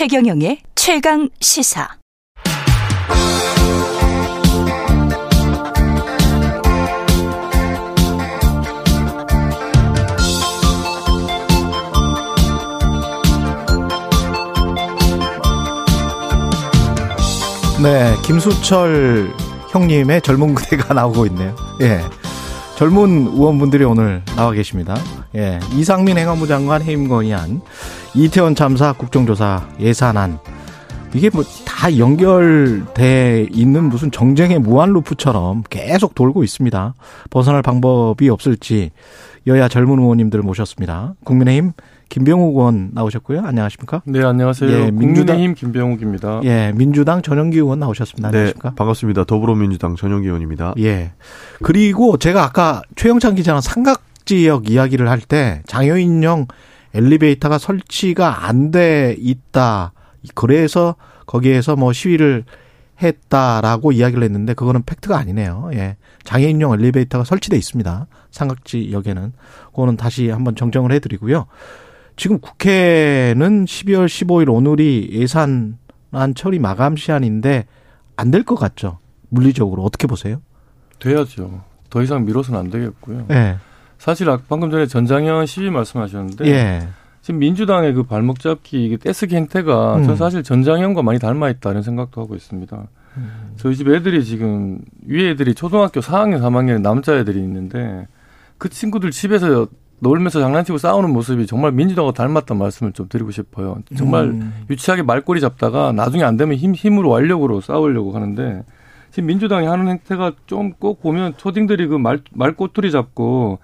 최경영의 최강 시사. 네, 김수철 형님의 젊은 그대가 나오고 있네요. 예. 젊은 의원분들이 오늘 나와 계십니다. 예. 이상민 행안부 장관 해임 건의안, 이태원 참사 국정조사 예산안. 이게 뭐 다 연결돼 있는 무슨 정쟁의 무한 루프처럼 계속 돌고 있습니다. 벗어날 방법이 없을지 여야 젊은 의원님들 모셨습니다. 국민의힘 김병욱 의원 나오셨고요. 안녕하십니까? 네, 안녕하세요. 예, 민주당, 국민의힘 김병욱입니다. 예, 민주당 전영기 의원 나오셨습니다. 네, 안녕하십니까? 네, 반갑습니다. 더불어민주당 전영기 의원입니다. 예. 그리고 제가 아까 최영찬 기자랑 삼각 지역 이야기를 할 때 장애인용 엘리베이터가 설치가 안 돼 있다. 그래서 거기에서 뭐 시위를 했다라고 이야기를 했는데 그거는 팩트가 아니네요. 예. 장애인용 엘리베이터가 설치돼 있습니다. 삼각지역에는. 그거는 다시 한번 정정을 해 드리고요. 지금 국회는 12월 15일 오늘이 예산안 처리 마감 시한인데 안 될 것 같죠? 물리적으로 어떻게 보세요? 돼야죠. 더 이상 미뤄서는 안 되겠고요. 네. 사실 방금 전에 전장현 시위 말씀하셨는데 예. 지금 민주당의 그 발목 잡기 이게 떼쓰기 행태가 음. 전 사실 전장현과 많이 닮아 있다는 생각도 하고 있습니다. 음. 저희 집 애들이 지금 위에 애들이 초등학교 4학년, 3학년 남자 애들이 있는데 그 친구들 집에서 놀면서 장난치고 싸우는 모습이 정말 민주당과 닮았다는 말씀을 좀 드리고 싶어요. 정말 음. 유치하게 말꼬리 잡다가 나중에 안 되면 힘, 힘으로 완력으로 싸우려고 하는데 지금 민주당이 하는 행태가 좀 꼭 보면 초딩들이 그 말, 말꼬투리 잡고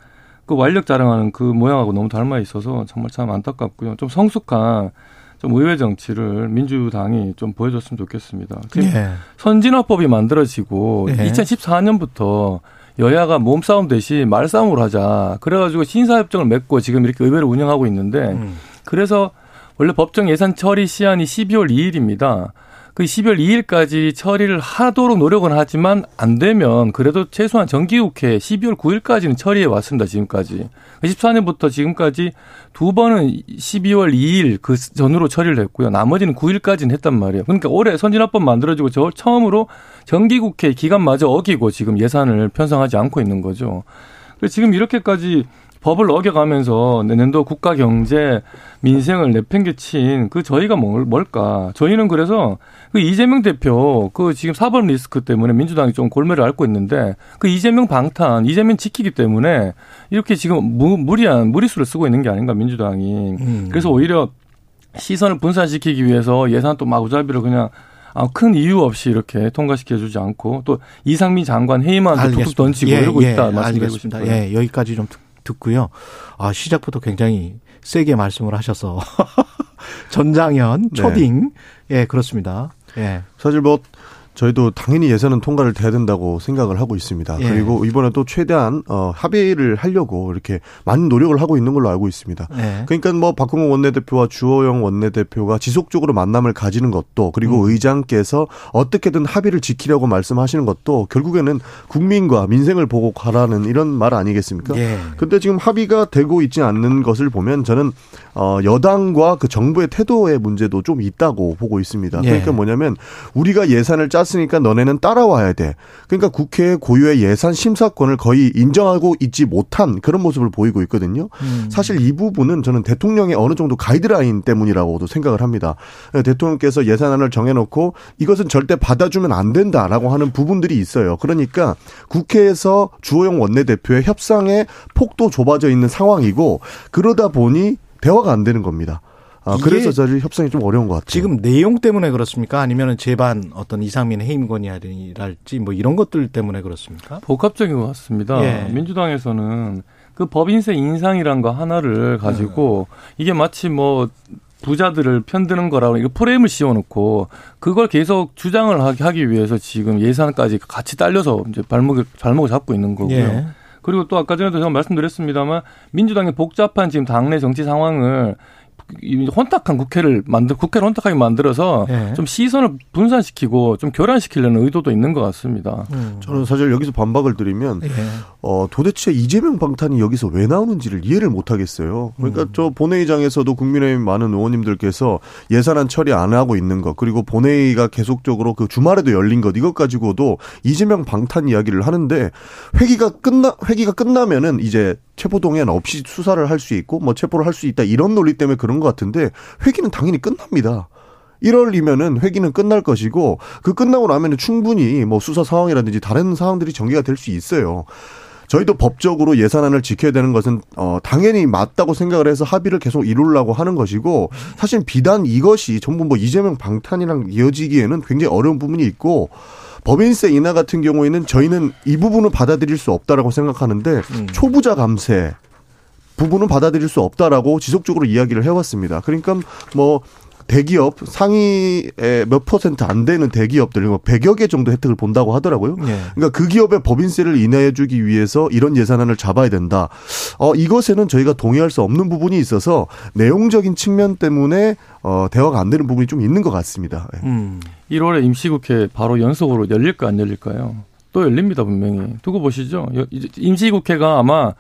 그 완력 자랑하는 그 모양하고 너무 닮아 있어서 정말 참 안타깝고요. 좀 성숙한 좀 의회 정치를 민주당이 좀 보여줬으면 좋겠습니다. 지금 예. 선진화법이 만들어지고 예. 2014년부터 여야가 몸싸움 대신 말싸움으로 하자. 그래가지고 신사협정을 맺고 지금 이렇게 의회를 운영하고 있는데 음. 그래서 원래 법정 예산 처리 시한이 12월 2일입니다. 그 12월 2일까지 처리를 하도록 노력은 하지만 안 되면 그래도 최소한 정기국회 12월 9일까지는 처리해 왔습니다. 지금까지. 14년부터 지금까지 두 번은 12월 2일 그 전후로 처리를 했고요. 나머지는 9일까지는 했단 말이에요. 그러니까 올해 선진화법 만들어지고 저 처음으로 정기국회 기간마저 어기고 지금 예산을 편성하지 않고 있는 거죠. 지금 이렇게까지 법을 어겨가면서 내년도 국가 경제 민생을 내팽개친 그 저희가 뭘까? 저희는 그래서 그 이재명 대표 그 지금 사법 리스크 때문에 민주당이 좀 골매를 앓고 있는데 그 이재명 방탄, 이재명 지키기 때문에 이렇게 지금 무, 무리한 무리수를 쓰고 있는 게 아닌가 민주당이. 음. 그래서 오히려 시선을 분산시키기 위해서 예산 또 마구잡이로 그냥 아, 큰 이유 없이 이렇게 통과시켜주지 않고 또 이상민 장관 회의만 툭툭 던지고 예, 이러고 예, 있다 말씀드리고 싶습니다. 예, 여기까지 좀 듣고 요. 아, 시작부터 굉장히 세게 말씀을 하셔서. 전장현, 네. 초딩. 네. 예, 그렇습니다. 예. 사실 뭐 저희도 당연히 예산은 통과를 돼야 된다고 생각을 하고 있습니다. 예. 그리고 이번에 또 최대한 어, 합의를 하려고 이렇게 많은 노력을 하고 있는 걸로 알고 있습니다. 예. 그러니까 뭐 박홍호 원내대표와 주호영 원내대표가 지속적으로 만남을 가지는 것도 그리고 음. 의장께서 어떻게든 합의를 지키려고 말씀하시는 것도 결국에는 국민과 민생을 보고 가라는 이런 말 아니겠습니까? 예. 근데 지금 합의가 되고 있지 않는 것을 보면 저는 어, 여당과 그 정부의 태도의 문제도 좀 있다고 보고 있습니다. 예. 그러니까 뭐냐면 우리가 예산을 짰 짰으니까 너네는 따라와야 돼. 그러니까 국회 고유의 예산 심사권을 거의 인정하고 있지 못한 그런 모습을 보이고 있거든요. 음. 사실 이 부분은 저는 대통령의 어느 정도 가이드라인 때문이라고도 생각을 합니다. 대통령께서 예산안을 정해놓고 이것은 절대 받아주면 안 된다라고 하는 부분들이 있어요. 그러니까 국회에서 주호영 원내대표의 협상의 폭도 좁아져 있는 상황이고 그러다 보니 대화가 안 되는 겁니다. 아, 그래서 저희 협상이 좀 어려운 것 같아요. 지금 내용 때문에 그렇습니까? 아니면 재반 어떤 이상민 해임건이랄지 뭐 이런 것들 때문에 그렇습니까? 복합적인 것 같습니다. 예. 민주당에서는 그 법인세 인상이란 거 하나를 가지고 네. 이게 마치 뭐 부자들을 편드는 거라고 이거 프레임을 씌워놓고 그걸 계속 주장을 하기 위해서 지금 예산까지 같이 딸려서 이제 발목을 발목을 잡고 있는 거고요. 예. 그리고 또 아까 전에도 제가 말씀드렸습니다만 민주당의 복잡한 지금 당내 정치 상황을 혼탁한 국회를 만들 국회를 혼탁하게 만들어서 예. 좀 시선을 분산시키고 좀 교란시키려는 의도도 있는 것 같습니다. 음. 저는 사실 여기서 반박을 드리면 예. 어 도대체 이재명 방탄이 여기서 왜 나오는지를 이해를 못 하겠어요. 그러니까 음. 저 본회의장에서도 국민의힘 많은 의원님들께서 예산안 처리 안 하고 있는 것 그리고 본회의가 계속적으로 그 주말에도 열린 것 이것 가지고도 이재명 방탄 이야기를 하는데 회기가 끝나 회기가 끝나면은 이제 체포동의안 없이 수사를 할 수 있고 뭐 체포를 할 수 있다 이런 논리 때문에 그런 것 같은데 회기는 당연히 끝납니다. 1월이면은 회기는 끝날 것이고 그 끝나고 나면은 충분히 뭐 수사 상황이라든지 다른 사항들이 전개가 될 수 있어요. 저희도 법적으로 예산안을 지켜야 되는 것은 어 당연히 맞다고 생각을 해서 합의를 계속 이루려고 하는 것이고 사실 비단 이것이 전부 뭐 이재명 방탄이랑 이어지기에는 굉장히 어려운 부분이 있고 법인세 인하 같은 경우에는 저희는 이 부분을 받아들일 수 없다라고 생각하는데 음. 초부자 감세 부분은 받아들일 수 없다라고 지속적으로 이야기를 해왔습니다. 그러니까 뭐 대기업 상위에 몇 퍼센트 안 되는 대기업들 뭐 100여 개 정도 혜택을 본다고 하더라고요. 네. 그러니까 그 기업의 법인세를 인하해 주기 위해서 이런 예산안을 잡아야 된다. 어 이것에는 저희가 동의할 수 없는 부분이 있어서 내용적인 측면 때문에 어 대화가 안 되는 부분이 좀 있는 것 같습니다. 네. 음. 1월에 임시국회 바로 연속으로 열릴까 안 열릴까요? 또 열립니다 분명히. 두고 보시죠. 임시국회가 아마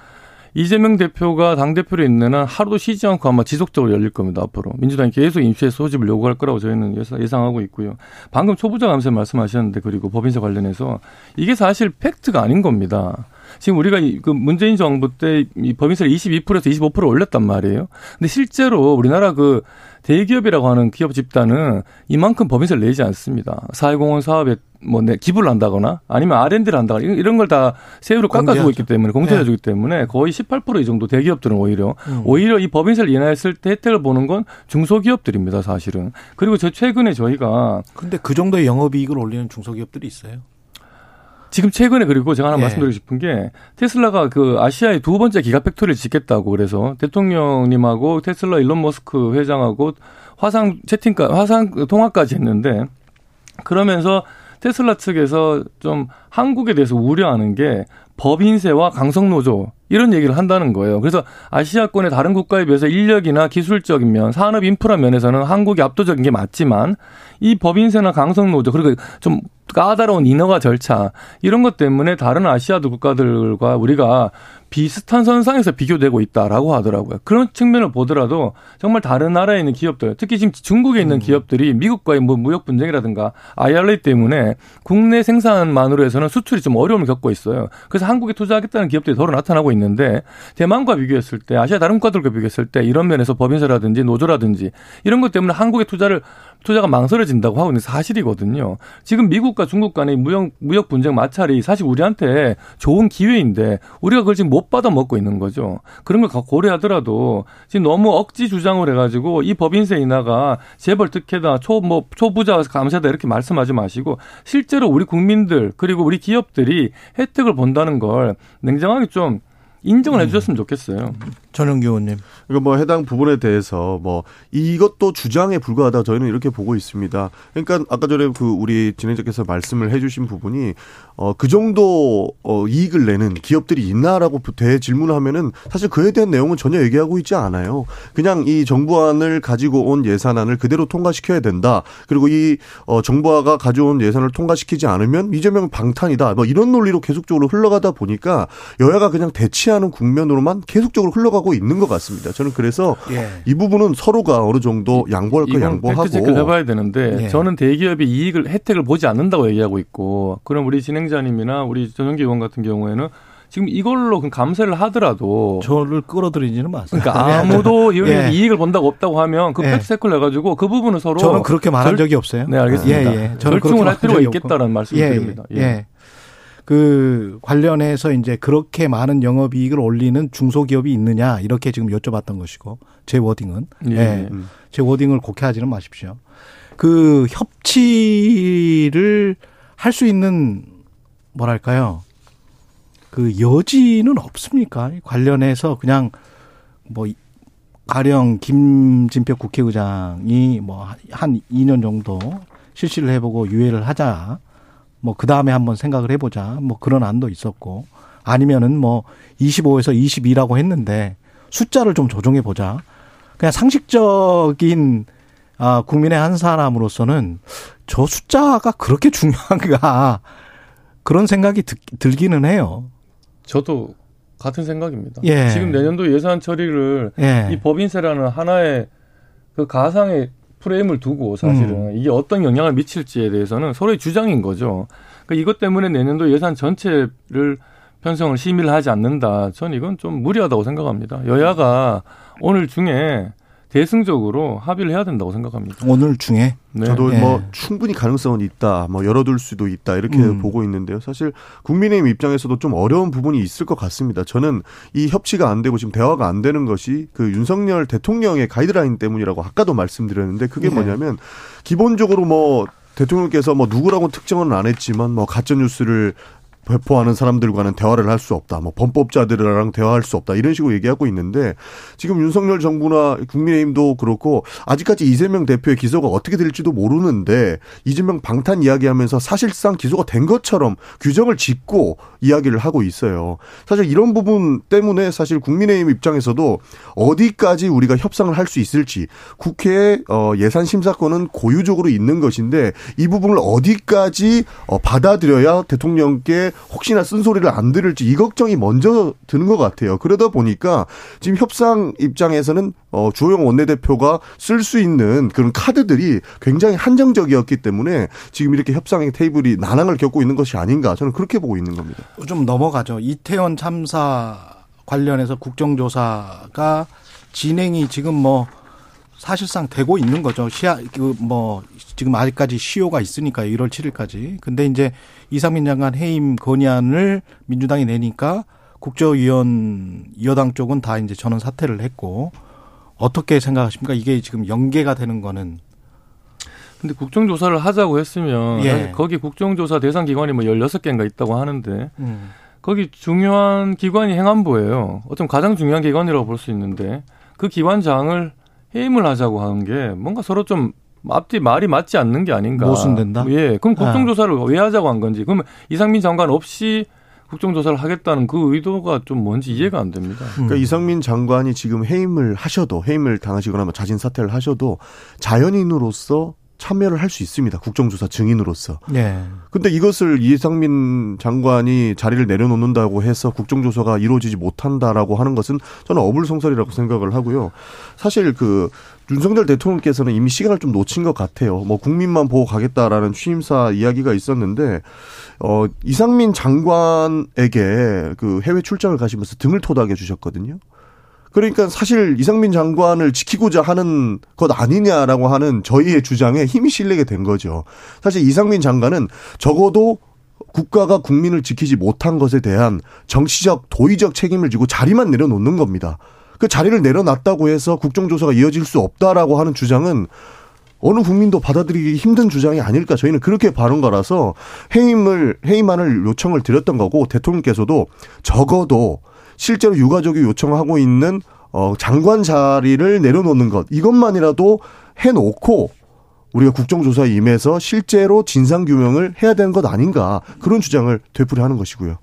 이재명 대표가 당대표로 있는 한 하루도 쉬지 않고 아마 지속적으로 열릴 겁니다, 앞으로. 민주당이 계속 임시회 소집을 요구할 거라고 저희는 예상하고 있고요. 방금 초부자 감세 말씀하셨는데 그리고 법인세 관련해서 이게 사실 팩트가 아닌 겁니다. 지금 우리가 그 문재인 정부 때 이 법인세를 22%에서 25% 올렸단 말이에요. 근데 실제로 우리나라 그 대기업이라고 하는 기업 집단은 이만큼 법인세를 내지 않습니다. 사회공헌 사업에 뭐 내 기부를 한다거나 아니면 R&D를 한다거나 이런 걸 다 세율을 깎아주고 있기 때문에 공제해주기 네. 때문에 거의 18%이 정도 대기업들은 오히려 음. 오히려 이 법인세를 인하했을 때 혜택을 보는 건 중소기업들입니다 사실은 그리고 저 최근에 저희가 근데 그 정도의 영업이익을 올리는 중소기업들이 있어요. 지금 최근에 그리고 제가 하나 예. 말씀드리고 싶은 게 테슬라가 그 아시아의 두 번째 기가 팩토리를 짓겠다고 그래서 대통령님하고 테슬라 일론 머스크 회장하고 화상 채팅까 화상 통화까지 했는데 그러면서 테슬라 측에서 좀 한국에 대해서 우려하는 게 법인세와 강성노조 이런 얘기를 한다는 거예요. 그래서 아시아권의 다른 국가에 비해서 인력이나 기술적인 면, 산업 인프라 면에서는 한국이 압도적인 게 맞지만 이 법인세나 강성노조 그리고 좀 까다로운 인허가 절차 이런 것 때문에 다른 아시아도 국가들과 우리가 비슷한 선상에서 비교되고 있다라고 하더라고요. 그런 측면을 보더라도 정말 다른 나라에 있는 기업들, 특히 지금 중국에 있는 음. 기업들이 미국과의 뭐 무역 분쟁이라든가 IRA 때문에 국내 생산만으로 해서는 수출이 좀 어려움을 겪고 있어요. 그래서 한국에 투자하겠다는 기업들이 더러 나타나고 있는데 대만과 비교했을 때 아시아 다른 국가들과 비교했을 때 이런 면에서 법인세라든지 노조라든지 이런 것 때문에 한국의 투자를 투자가 망설여진다고 하고 있는 사실이거든요. 지금 미국과 중국 간의 무역 무역 분쟁 마찰이 사실 우리한테 좋은 기회인데 우리가 그걸 지금 못 받아 먹고 있는 거죠. 그런 걸 고려하더라도 지금 너무 억지 주장을 해가지고 이 법인세 인하가 재벌 특혜다, 초 뭐 초부자 감세다 이렇게 말씀하지 마시고 실제로 우리 국민들 그리고 우리 기업들이 혜택을 본다는 걸 냉정하게 좀 인정을 음. 해주셨으면 좋겠어요. 전영기 의원님. 그러니까 뭐 해당 부분에 대해서 뭐 이것도 주장에 불과하다 저희는 이렇게 보고 있습니다. 그러니까 아까 전에 그 우리 진행자께서 말씀을 해주신 부분이 어그 정도 어 이익을 내는 기업들이 있나라고 대 질문을 하면은 사실 그에 대한 내용은 전혀 얘기하고 있지 않아요. 그냥 이 정부안을 가지고 온 예산안을 그대로 통과시켜야 된다. 그리고 이 어, 정부가 가져온 예산을 통과시키지 않으면 이재명 방탄이다. 뭐 이런 논리로 계속적으로 흘러가다 보니까 여야가 그냥 대치하는 국면으로만 계속적으로 흘러가고 하고 있는 것 같습니다. 저는 그래서 예. 이 부분은 서로가 어느 정도 양보할 거 양보하고 팩트체크를 해봐야 되는데 예. 저는 대기업이 이익을 혜택을 보지 않는다고 얘기하고 있고 그럼 우리 진행자님이나 우리 전용기 의원 같은 경우에는 지금 이걸로 감세를 하더라도 저를 끌어들이지는 마세요. 그러니까 아무도 예. 이익을 본다고 없다고 하면 그 예. 팩트 체크를 해가지고 그 부분은 서로 저는 그렇게 말한 절, 적이 없어요. 네 알겠습니다. 예, 예. 저는 절충을 할 필요가 있겠다라는 말씀을 예, 드립니다. 예. 예. 그 관련해서 이제 그렇게 많은 영업이익을 올리는 중소기업이 있느냐 이렇게 지금 여쭤봤던 것이고 제 워딩은 예. 예. 제 워딩을 곡해하지는 마십시오. 그 협치를 할 수 있는 뭐랄까요 그 여지는 없습니까? 관련해서 그냥 뭐 가령 김진표 국회의장이 뭐 한 2년 정도 실시를 해보고 유예를 하자. 뭐 그 다음에 한번 생각을 해보자. 뭐 그런 안도 있었고 아니면은 뭐 25에서 22라고 했는데 숫자를 좀 조정해 보자. 그냥 상식적인 아, 국민의 한 사람으로서는 저 숫자가 그렇게 중요한가 그런 생각이 드, 들기는 해요. 저도 같은 생각입니다. 예. 지금 내년도 예산 처리를 예. 이 법인세라는 하나의 그 가상의 프레임을 두고 사실은 음. 이게 어떤 영향을 미칠지에 대해서는 서로의 주장인 거죠. 그러니까 이것 때문에 내년도 예산 전체를 편성을 심의를 하지 않는다. 저는 이건 좀 무리하다고 생각합니다. 여야가 오늘 중에 대승적으로 합의를 해야 된다고 생각합니다. 오늘 중에 네. 저도 네. 뭐 충분히 가능성은 있다, 뭐 열어둘 수도 있다 이렇게 음. 보고 있는데요. 사실 국민의힘 입장에서도 좀 어려운 부분이 있을 것 같습니다. 저는 이 협치가 안 되고 지금 대화가 안 되는 것이 그 윤석열 대통령의 가이드라인 때문이라고 아까도 말씀드렸는데 그게 네. 뭐냐면 기본적으로 뭐 대통령께서 뭐 누구라고 특정은 안 했지만 뭐 가짜 뉴스를 배포하는 사람들과는 대화를 할 수 없다. 뭐 범법자들이랑 대화할 수 없다. 이런 식으로 얘기하고 있는데 지금 윤석열 정부나 국민의힘도 그렇고 아직까지 이재명 대표의 기소가 어떻게 될지도 모르는데 이재명 방탄 이야기하면서 사실상 기소가 된 것처럼 규정을 짓고 이야기를 하고 있어요. 사실 이런 부분 때문에 사실 국민의힘 입장에서도 어디까지 우리가 협상을 할 수 있을지 국회 어 예산 심사권은 고유적으로 있는 것인데 이 부분을 어디까지 어 받아들여야 대통령께 혹시나 쓴소리를 안 들을지 이 걱정이 먼저 드는 것 같아요. 그러다 보니까 지금 협상 입장에서는 어, 주호영 원내대표가 쓸 수 있는 그런 카드들이 굉장히 한정적이었기 때문에 지금 이렇게 협상의 테이블이 난항을 겪고 있는 것이 아닌가 저는 그렇게 보고 있는 겁니다. 좀 넘어가죠. 이태원 참사 관련해서 국정조사가 진행이 지금 뭐 사실상 되고 있는 거죠. 시야 그뭐 지금 아직까지 시효가 있으니까 1월 7일까지. 근데 이제 이상민 장관 해임 건의안을 민주당이 내니까 국정위원 여당 쪽은 다 이제 전원 사퇴를 했고 어떻게 생각하십니까? 이게 지금 연계가 되는 거는 근데 국정조사를 하자고 했으면 예. 거기 국정조사 대상 기관이 뭐 16개인가 있다고 하는데 음. 거기 중요한 기관이 행안부예요. 어쩜 가장 중요한 기관이라고 볼 수 있는데 그 기관장을 해임을 하자고 하는 게 뭔가 서로 좀 앞뒤 말이 맞지 않는 게 아닌가. 모순된다? 예. 그럼 국정조사를 아. 왜 하자고 한 건지. 그러면 이상민 장관 없이 국정조사를 하겠다는 그 의도가 좀 뭔지 이해가 안 됩니다. 그러니까 음. 이상민 장관이 지금 해임을 하셔도 해임을 당하시거나 뭐 자진 사퇴를 하셔도 자연인으로서 참여를 할 수 있습니다. 국정조사 증인으로서. 네. 근데 이것을 이상민 장관이 자리를 내려놓는다고 해서 국정조사가 이루어지지 못한다라고 하는 것은 저는 어불성설이라고 생각을 하고요. 사실 그 윤석열 대통령께서는 이미 시간을 좀 놓친 것 같아요. 뭐 국민만 보고 가겠다라는 취임사 이야기가 있었는데 어 이상민 장관에게 그 해외 출장을 가시면서 등을 토닥여 주셨거든요. 그러니까 사실 이상민 장관을 지키고자 하는 것 아니냐라고 하는 저희의 주장에 힘이 실리게 된 거죠. 사실 이상민 장관은 적어도 국가가 국민을 지키지 못한 것에 대한 정치적 도의적 책임을 지고 자리만 내려놓는 겁니다. 그 자리를 내려놨다고 해서 국정조사가 이어질 수 없다라고 하는 주장은 어느 국민도 받아들이기 힘든 주장이 아닐까 저희는 그렇게 바른 거라서 해임을 해임안을 요청을 드렸던 거고 대통령께서도 적어도 실제로 유가족이 요청하고 있는 어 장관 자리를 내려놓는 것 이것만이라도 해놓고 우리가 국정조사에 임해서 실제로 진상규명을 해야 되는 것 아닌가 그런 주장을 되풀이하는 것이고요.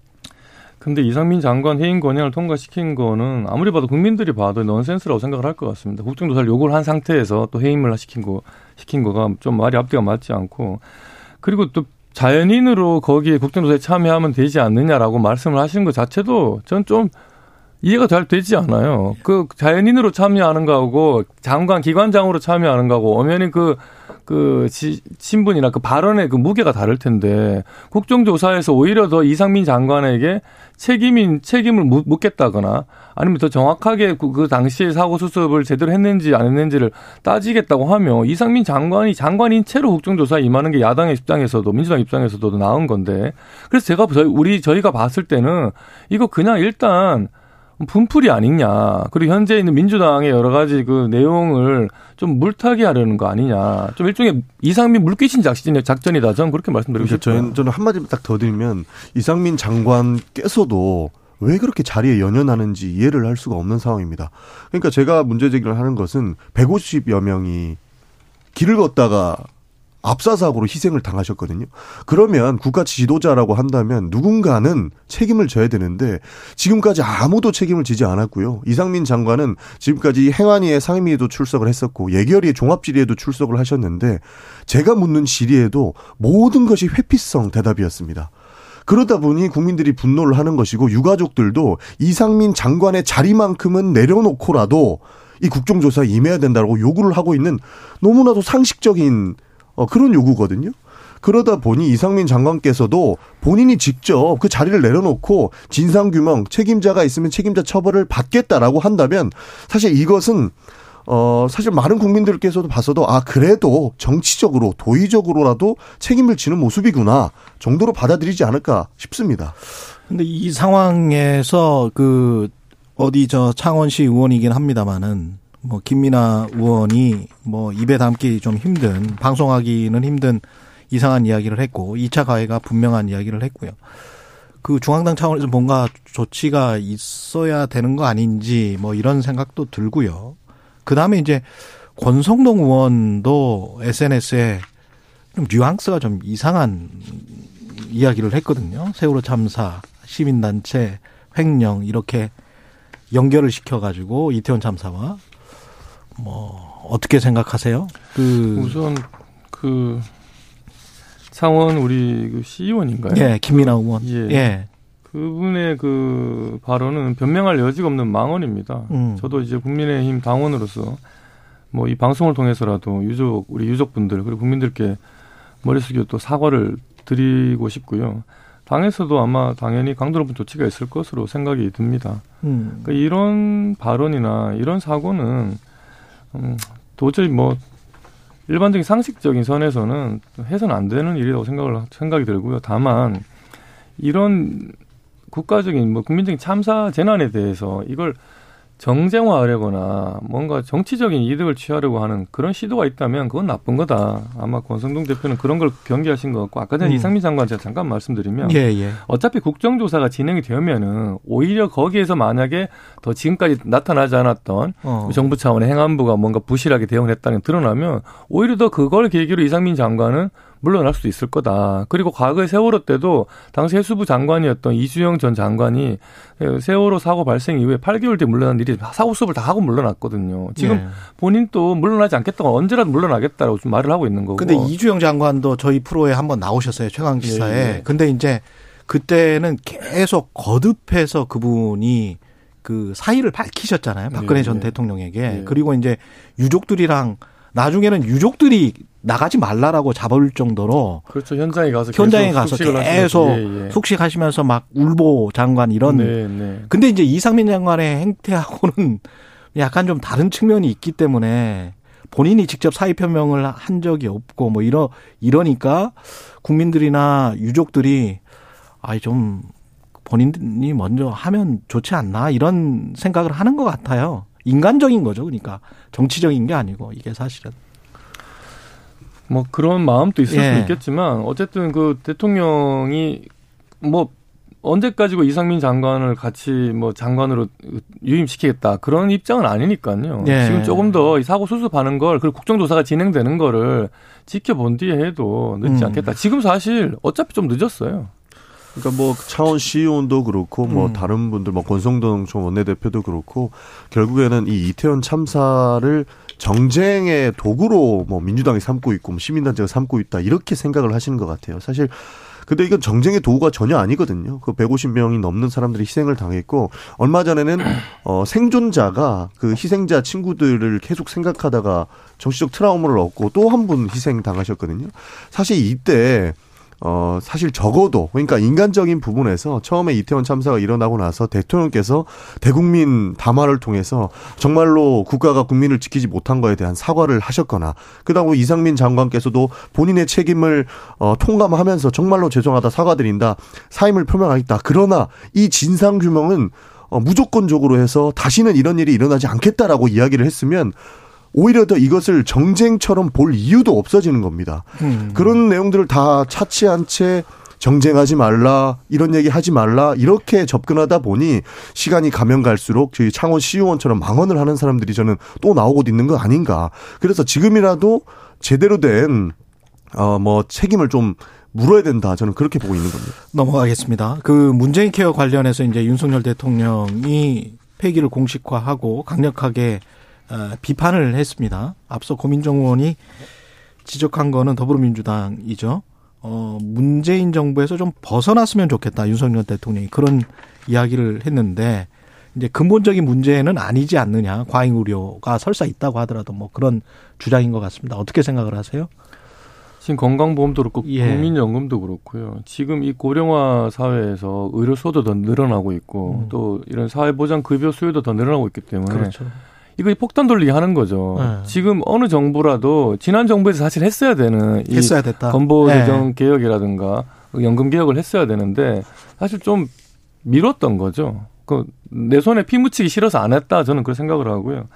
근데 이상민 장관 해임 권한을 통과시킨 거는 아무리 봐도 국민들이 봐도 넌센스라고 생각을 할 것 같습니다. 국정조사를 요구를 한 상태에서 또 해임을 시킨 거 시킨 거가 좀 말이 앞뒤가 맞지 않고 그리고 또 자연인으로 거기에 국정조사에 참여하면 되지 않느냐라고 말씀을 하시는 것 자체도 전 좀 이해가 잘 되지 않아요. 그 자연인으로 참여하는 거하고 장관 기관장으로 참여하는 거하고 엄연히 그, 그 지, 신분이나 그 발언의 그 무게가 다를 텐데 국정조사에서 오히려 더 이상민 장관에게 책임인 책임을 묻겠다거나 아니면 더 정확하게 그, 그 당시에 사고 수습을 제대로 했는지 안 했는지를 따지겠다고 하면 이상민 장관이 장관인 채로 국정조사에 임하는 게 야당의 입장에서도 민주당 입장에서도 나은 건데 그래서 제가 저희 우리 저희가 봤을 때는 이거 그냥 일단 분풀이 아니냐. 그리고 현재 있는 민주당의 여러 가지 그 내용을 좀 물타기 하려는 거 아니냐. 좀 일종의 이상민 물귀신 작전이다. 저는 그렇게 말씀드리고 그러니까 싶어요. 저는, 저는 한마디 딱 더 드리면 이상민 장관께서도 왜 그렇게 자리에 연연하는지 이해를 할 수가 없는 상황입니다. 그러니까 제가 문제 제기를 하는 것은 150여 명이 길을 걷다가 압사사고로 희생을 당하셨거든요. 그러면 국가 지도자라고 한다면 누군가는 책임을 져야 되는데 지금까지 아무도 책임을 지지 않았고요. 이상민 장관은 지금까지 행안위의 상임위에도 출석을 했었고 예결위의 종합질의에도 출석을 하셨는데 제가 묻는 질의에도 모든 것이 회피성 대답이었습니다. 그러다 보니 국민들이 분노를 하는 것이고 유가족들도 이상민 장관의 자리만큼은 내려놓고라도 이 국정조사에 임해야 된다고 요구를 하고 있는 너무나도 상식적인 어, 그런 요구거든요. 그러다 보니 이상민 장관께서도 본인이 직접 그 자리를 내려놓고 진상규명 책임자가 있으면 책임자 처벌을 받겠다라고 한다면 사실 이것은 어, 사실 많은 국민들께서도 봤어도, 아, 그래도 정치적으로, 도의적으로라도 책임을 지는 모습이구나, 정도로 받아들이지 않을까 싶습니다. 근데 이 상황에서 그, 어디 저 창원시 의원이긴 합니다만은, 뭐 김민아 의원이 뭐 입에 담기 좀 힘든 방송하기는 힘든 이상한 이야기를 했고 2차 가해가 분명한 이야기를 했고요. 그 중앙당 차원에서 뭔가 조치가 있어야 되는 거 아닌지 뭐 이런 생각도 들고요. 그 다음에 이제 권성동 의원도 SNS에 좀 뉘앙스가 좀 이상한 이야기를 했거든요. 세월호 참사, 시민단체, 횡령 이렇게 연결을 시켜가지고 이태원 참사와 뭐 어떻게 생각하세요? 그 우선 그 창원 우리 그 시의원인가요? 예, 김민아 의원. 예. 예. 그분의 그 발언은 변명할 여지가 없는 망언입니다. 음. 저도 이제 국민의힘 당원으로서 뭐 이 방송을 통해서라도 유족 우리 유족분들 그리고 국민들께 머릿속에 또 사과를 드리고 싶고요. 당에서도 아마 당연히 강도 높은 조치가 있을 것으로 생각이 듭니다. 음. 그러니까 이런 발언이나 이런 사고는 음, 도저히 뭐 일반적인 상식적인 선에서는 해서는 안 되는 일이라고 생각을 생각이 들고요. 다만 이런 국가적인 뭐 국민적인 참사 재난에 대해서 이걸 정쟁화하려거나 뭔가 정치적인 이득을 취하려고 하는 그런 시도가 있다면 그건 나쁜 거다. 아마 권성동 대표는 그런 걸 경계하신 것 같고 아까 전에 음. 이상민 장관 제가 잠깐 말씀드리면 예, 예. 어차피 국정조사가 진행이 되면은 오히려 거기에서 만약에 더 지금까지 나타나지 않았던 어. 정부 차원의 행안부가 뭔가 부실하게 대응했다는 게 드러나면 오히려 더 그걸 계기로 이상민 장관은 물러날 수도 있을 거다. 그리고 과거에 세월호 때도 당시 해수부 장관이었던 이수영 전 장관이 세월호 사고 발생 이후에 8개월 뒤에 물러난 일이 사고 수업을 다 하고 물러났거든요. 지금 네. 본인 또 물러나지 않겠다고 언제라도 물러나겠다라고 좀 말을 하고 있는 거고. 근데 이주영 장관도 저희 프로에 한번 나오셨어요. 최강 기사에. 예, 예. 근데 이제 그때는 계속 거듭해서 그분이 그 사의를 밝히셨잖아요. 박근혜 네, 전 네. 대통령에게. 네. 그리고 이제 유족들이랑 나중에는 유족들이 나가지 말라라고 잡을 정도로 그렇죠 현장에 가서 현장에 가서 계속 예, 예. 숙식하시면서 막 울보 장관 이런 네, 네. 근데 이제 이상민 장관의 행태하고는 약간 좀 다른 측면이 있기 때문에 본인이 직접 사의 표명을 한 적이 없고 뭐 이러 이러니까 국민들이나 유족들이 아이 좀 본인이 먼저 하면 좋지 않나 이런 생각을 하는 것 같아요. 인간적인 거죠. 그러니까 정치적인 게 아니고 이게 사실은. 뭐 그런 마음도 있을 예. 수 있겠지만 어쨌든 그 대통령이 뭐 언제까지고 이상민 장관을 같이 뭐 장관으로 유임시키겠다 그런 입장은 아니니까요. 예. 지금 조금 더이 사고 수습하는 걸 그리고 국정조사가 진행되는 거를 지켜본 뒤에 해도 늦지 음. 않겠다. 지금 사실 어차피 좀 늦었어요. 그러니까 뭐 차원 시의원도 그렇고 뭐 음. 다른 분들 뭐 권성동 전 원내대표도 그렇고 결국에는 이 이태원 참사를 정쟁의 도구로 뭐 민주당이 삼고 있고 뭐 시민단체가 삼고 있다 이렇게 생각을 하시는 것 같아요. 사실 근데 이건 정쟁의 도구가 전혀 아니거든요. 그 150명이 넘는 사람들이 희생을 당했고 얼마 전에는 어 생존자가 그 희생자 친구들을 계속 생각하다가 정치적 트라우마를 얻고 또 한 분 희생 당하셨거든요. 사실 이때 어, 사실 적어도, 그러니까 인간적인 부분에서 처음에 이태원 참사가 일어나고 나서 대통령께서 대국민 담화를 통해서 정말로 국가가 국민을 지키지 못한 거에 대한 사과를 하셨거나, 그 다음에 이상민 장관께서도 본인의 책임을, 어, 통감하면서 정말로 죄송하다 사과드린다, 사임을 표명하겠다. 그러나 이 진상규명은 어, 무조건적으로 해서 다시는 이런 일이 일어나지 않겠다라고 이야기를 했으면 오히려 더 이것을 정쟁처럼 볼 이유도 없어지는 겁니다. 음. 그런 내용들을 다 차치한 채 정쟁하지 말라 이런 얘기 하지 말라 이렇게 접근하다 보니 시간이 가면 갈수록 저희 창원 시의원처럼 망언을 하는 사람들이 저는 또 나오고 있는 거 아닌가. 그래서 지금이라도 제대로 된 어 뭐 책임을 좀 물어야 된다. 저는 그렇게 보고 있는 겁니다. 넘어가겠습니다. 그 문재인 케어 관련해서 이제 윤석열 대통령이 폐기를 공식화하고 강력하게 어, 비판을 했습니다. 앞서 고민정 의원이 지적한 거는 더불어민주당이죠. 어, 문재인 정부에서 좀 벗어났으면 좋겠다. 윤석열 대통령이 그런 이야기를 했는데 이제 근본적인 문제는 아니지 않느냐. 과잉 우려가 설사 있다고 하더라도 뭐 그런 주장인 것 같습니다. 어떻게 생각을 하세요? 지금 건강보험도 그렇고 예. 국민연금도 그렇고요. 지금 이 고령화 사회에서 의료소도 더 늘어나고 있고 음. 또 이런 사회보장 급여 수요도 더 늘어나고 있기 때문에 그렇죠. 이거 폭탄 돌리기 하는 거죠. 네. 지금 어느 정부라도 지난 정부에서 사실 했어야 되는 이 했어야 됐다. 건보 재정 네. 개혁이라든가 연금 개혁을 했어야 되는데 사실 좀 미뤘던 거죠. 그 내 손에 피 묻히기 싫어서 안 했다 저는 그렇게 생각을 하고요.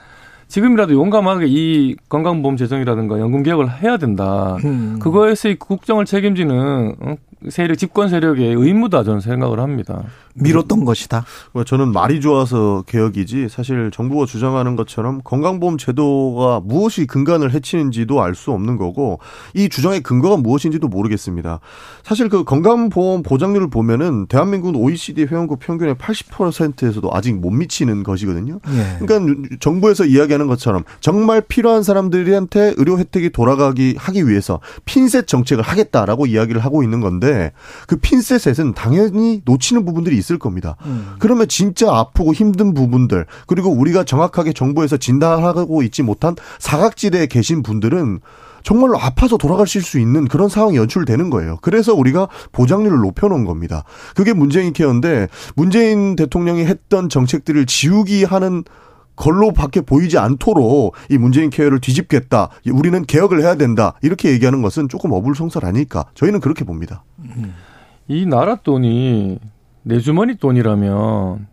지금이라도 용감하게 이 건강보험 재정이라든가 연금 개혁을 해야 된다. 음. 그거에서 이 국정을 책임지는 어? 세력, 집권 세력의 의무다 저는 생각을 합니다. 미뤘던 것이다. 뭐 저는 말이 좋아서 개혁이지 사실 정부가 주장하는 것처럼 건강보험 제도가 무엇이 근간을 해치는지도 알 수 없는 거고 이 주장의 근거가 무엇인지도 모르겠습니다. 사실 그 건강보험 보장률을 보면은 대한민국 OECD 회원국 평균의 80%에서도 아직 못 미치는 것이거든요. 예. 그러니까 정부에서 이야기하는 것처럼 정말 필요한 사람들한테 의료 혜택이 돌아가기 하기 위해서 핀셋 정책을 하겠다라고 이야기를 하고 있는 건데 그 핀셋에는 당연히 놓치는 부분들이 있 있을 겁니다. 음. 그러면 진짜 아프고 힘든 부분들 그리고 우리가 정확하게 정부에서 진단하고 있지 못한 사각지대에 계신 분들은 정말로 아파서 돌아가실 수 있는 그런 상황이 연출되는 거예요. 그래서 우리가 보장률을 높여놓은 겁니다. 그게 문재인 케어인데 문재인 대통령이 했던 정책들을 지우기 하는 걸로 밖에 보이지 않도록 이 문재인 케어를 뒤집겠다. 우리는 개혁을 해야 된다. 이렇게 얘기하는 것은 조금 어불성설 아닐까. 저희는 그렇게 봅니다. 이 나라 돈이 내 주머니 돈이라면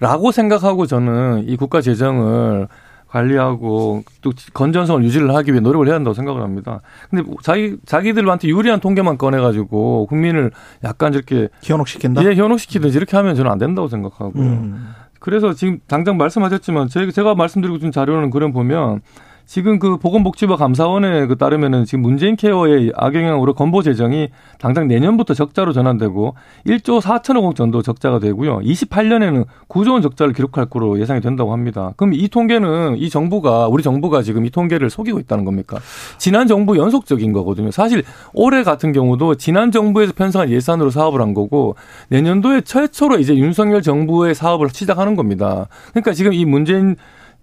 라고 생각하고 저는 이 국가 재정을 관리하고 또 건전성을 유지를 하기 위해 노력을 해야 한다고 생각을 합니다. 근데 자기 자기들한테 유리한 통계만 꺼내 가지고 국민을 약간 이렇게 현혹시킨다. 예, 현혹시키든지 이렇게 하면 저는 안 된다고 생각하고요. 음. 그래서 지금 당장 말씀하셨지만 제가 말씀드리고 준 자료는 그런 보면 지금 그 보건복지부 감사원에 그 따르면은 지금 문재인 케어의 악영향으로 건보 재정이 당장 내년부터 적자로 전환되고 1조 4천억 원 정도 적자가 되고요. 28년에는 9조 원 적자를 기록할 거로 예상이 된다고 합니다. 그럼 이 통계는 이 정부가 우리 정부가 지금 이 통계를 속이고 있다는 겁니까? 지난 정부 연속적인 거거든요. 사실 올해 같은 경우도 지난 정부에서 편성한 예산으로 사업을 한 거고 내년도에 최초로 이제 윤석열 정부의 사업을 시작하는 겁니다. 그러니까 지금 이 문재인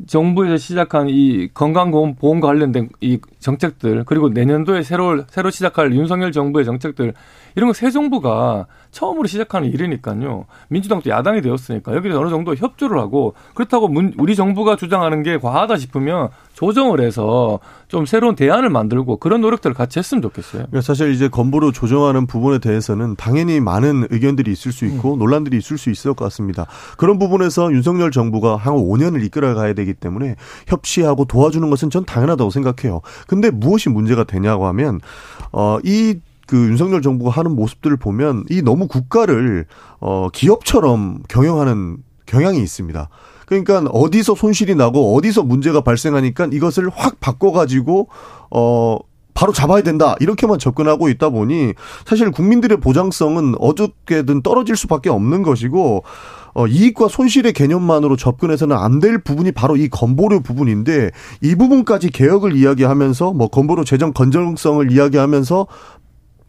정부에서 시작한 이 건강보험 관련된 이 정책들 그리고 내년도에 새로 새로 시작할 윤석열 정부의 정책들 이런 거 새 정부가 처음으로 시작하는 일이니까요. 민주당도 야당이 되었으니까 여기서 어느 정도 협조를 하고 그렇다고 문, 우리 정부가 주장하는 게 과하다 싶으면 조정을 해서 좀 새로운 대안을 만들고 그런 노력들을 같이 했으면 좋겠어요. 그러니까 사실 이제 건보로 조정하는 부분에 대해서는 당연히 많은 의견들이 있을 수 있고 음. 논란들이 있을 수 있을 것 같습니다. 그런 부분에서 윤석열 정부가 향후 5년을 이끌어 가야 되기 때문에 협치하고 도와주는 것은 전 당연하다고 생각해요. 근데 무엇이 문제가 되냐고 하면 어이 그 윤석열 정부가 하는 모습들을 보면 이 너무 국가를 어 기업처럼 경영하는 경향이 있습니다. 그러니까 어디서 손실이 나고 어디서 문제가 발생하니까 이것을 확 바꿔가지고 어 바로 잡아야 된다 이렇게만 접근하고 있다 보니 사실 국민들의 보장성은 어떻게든 떨어질 수밖에 없는 것이고 어, 이익과 손실의 개념만으로 접근해서는 안 될 부분이 바로 이 건보료 부분인데 이 부분까지 개혁을 이야기하면서 뭐 건보료 재정 건전성을 이야기하면서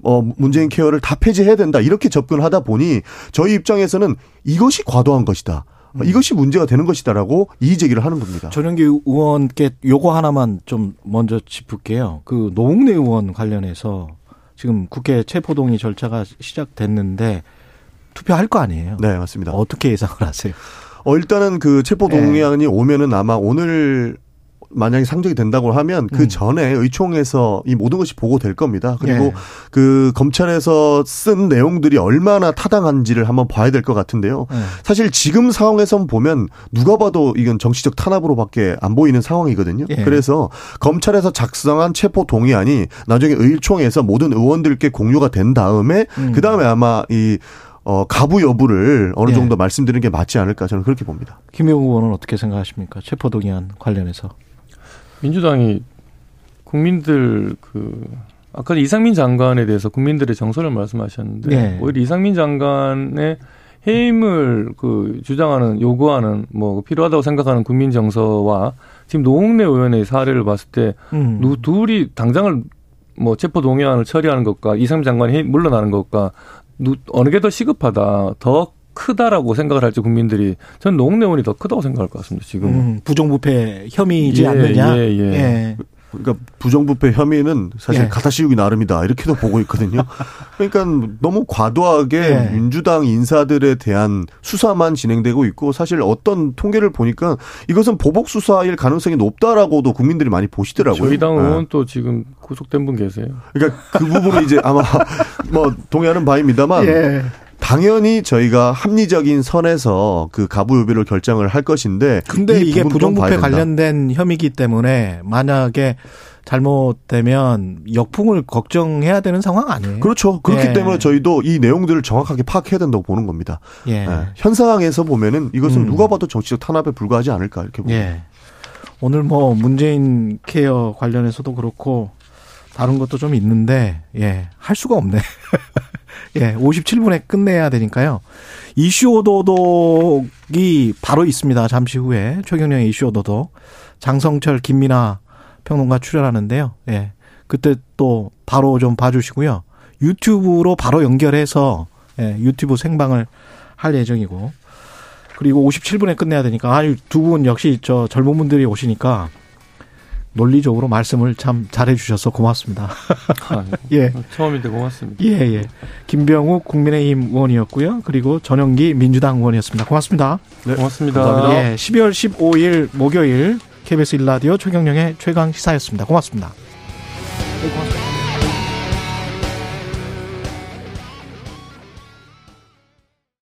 어, 문재인 케어를 다 폐지해야 된다. 이렇게 접근하다 보니 저희 입장에서는 이것이 과도한 것이다. 음. 이것이 문제가 되는 것이다라고 이의 제기를 하는 겁니다. 전영기 의원께 요거 하나만 좀 먼저 짚을게요. 그 노웅래 의원 관련해서 지금 국회 체포동의 절차가 시작됐는데 투표할 거 아니에요? 네, 맞습니다. 어떻게 예상을 하세요? 어, 일단은 그 체포동의안이 네. 오면은 아마 오늘 만약에 상정이 된다고 하면 그 음. 전에 의총에서 이 모든 것이 보고될 겁니다. 그리고 예. 그 검찰에서 쓴 내용들이 얼마나 타당한지를 한번 봐야 될 것 같은데요. 예. 사실 지금 상황에선 보면 누가 봐도 이건 정치적 탄압으로밖에 안 보이는 상황이거든요. 예. 그래서 검찰에서 작성한 체포 동의안이 나중에 의총에서 모든 의원들께 공유가 된 다음에 음. 그 다음에 아마 이 어, 가부 여부를 어느 예. 정도 말씀드리는 게 맞지 않을까 저는 그렇게 봅니다. 김영우 의원은 어떻게 생각하십니까? 체포동의안 관련해서. 민주당이 국민들 그 아까 이상민 장관에 대해서 국민들의 정서를 말씀하셨는데 네. 오히려 이상민 장관의 해임을 그 주장하는 요구하는 뭐 필요하다고 생각하는 국민 정서와 지금 노웅래 의원의 사례를 봤을 때 음. 누 둘이 당장을 뭐 체포 동의안을 처리하는 것과 이상민 장관이 물러나는 것과 누, 어느 게 더 시급하다 더 크다라고 생각을 할지 국민들이 전 노웅래 의원이 더 크다고 생각할 것 같습니다 지금 음, 부정부패 혐의이지 예, 않느냐 예, 예. 예. 그러니까 부정부패 혐의는 사실 예. 씌우기 나름이다 이렇게도 보고 있거든요. 그러니까 너무 과도하게 예. 민주당 인사들에 대한 수사만 진행되고 있고 사실 어떤 통계를 보니까 이것은 보복 수사일 가능성이 높다라고도 국민들이 많이 보시더라고요. 저희 당 의원 예. 또 지금 구속된 분 계세요. 그러니까 그 부분은 이제 아마 뭐 동의하는 바입니다만 예. 당연히 저희가 합리적인 선에서 그 가부유비를 결정을 할 것인데 근데 이게 부정부패 관련된 혐의이기 때문에 만약에 잘못되면 역풍을 걱정해야 되는 상황 아니에요? 그렇죠. 그렇기 예. 때문에 저희도 이 내용들을 정확하게 파악해야 된다고 보는 겁니다. 예. 예. 현 상황에서 보면은 이것은 음. 누가 봐도 정치적 탄압에 불과하지 않을까 이렇게 봅니다. 예. 오늘 뭐 문재인 케어 관련해서도 그렇고 다른 것도 좀 있는데 예, 할 수가 없네. 예, 57분에 끝내야 되니까요. 이슈 오도독이 바로 있습니다. 잠시 후에 최경영의 이슈 오도독 장성철 김민아 평론가 출연하는데요. 예. 그때 또 바로 좀 봐주시고요. 유튜브로 바로 연결해서 예, 유튜브 생방을 할 예정이고 그리고 57분에 끝내야 되니까 아유 두 분 역시 저 젊은 분들이 오시니까 논리적으로 말씀을 참 잘해 주셔서 고맙습니다. 아, 예. 처음인데 고맙습니다. 예, 예. 김병욱 국민의힘 의원이었고요. 그리고 전영기 민주당 의원이었습니다. 고맙습니다. 네, 고맙습니다. 감사합니다. 예. 12월 15일 목요일 KBS 일라디오 최경령의 최강 시사였습니다. 고맙습니다. 네, 고맙습니다.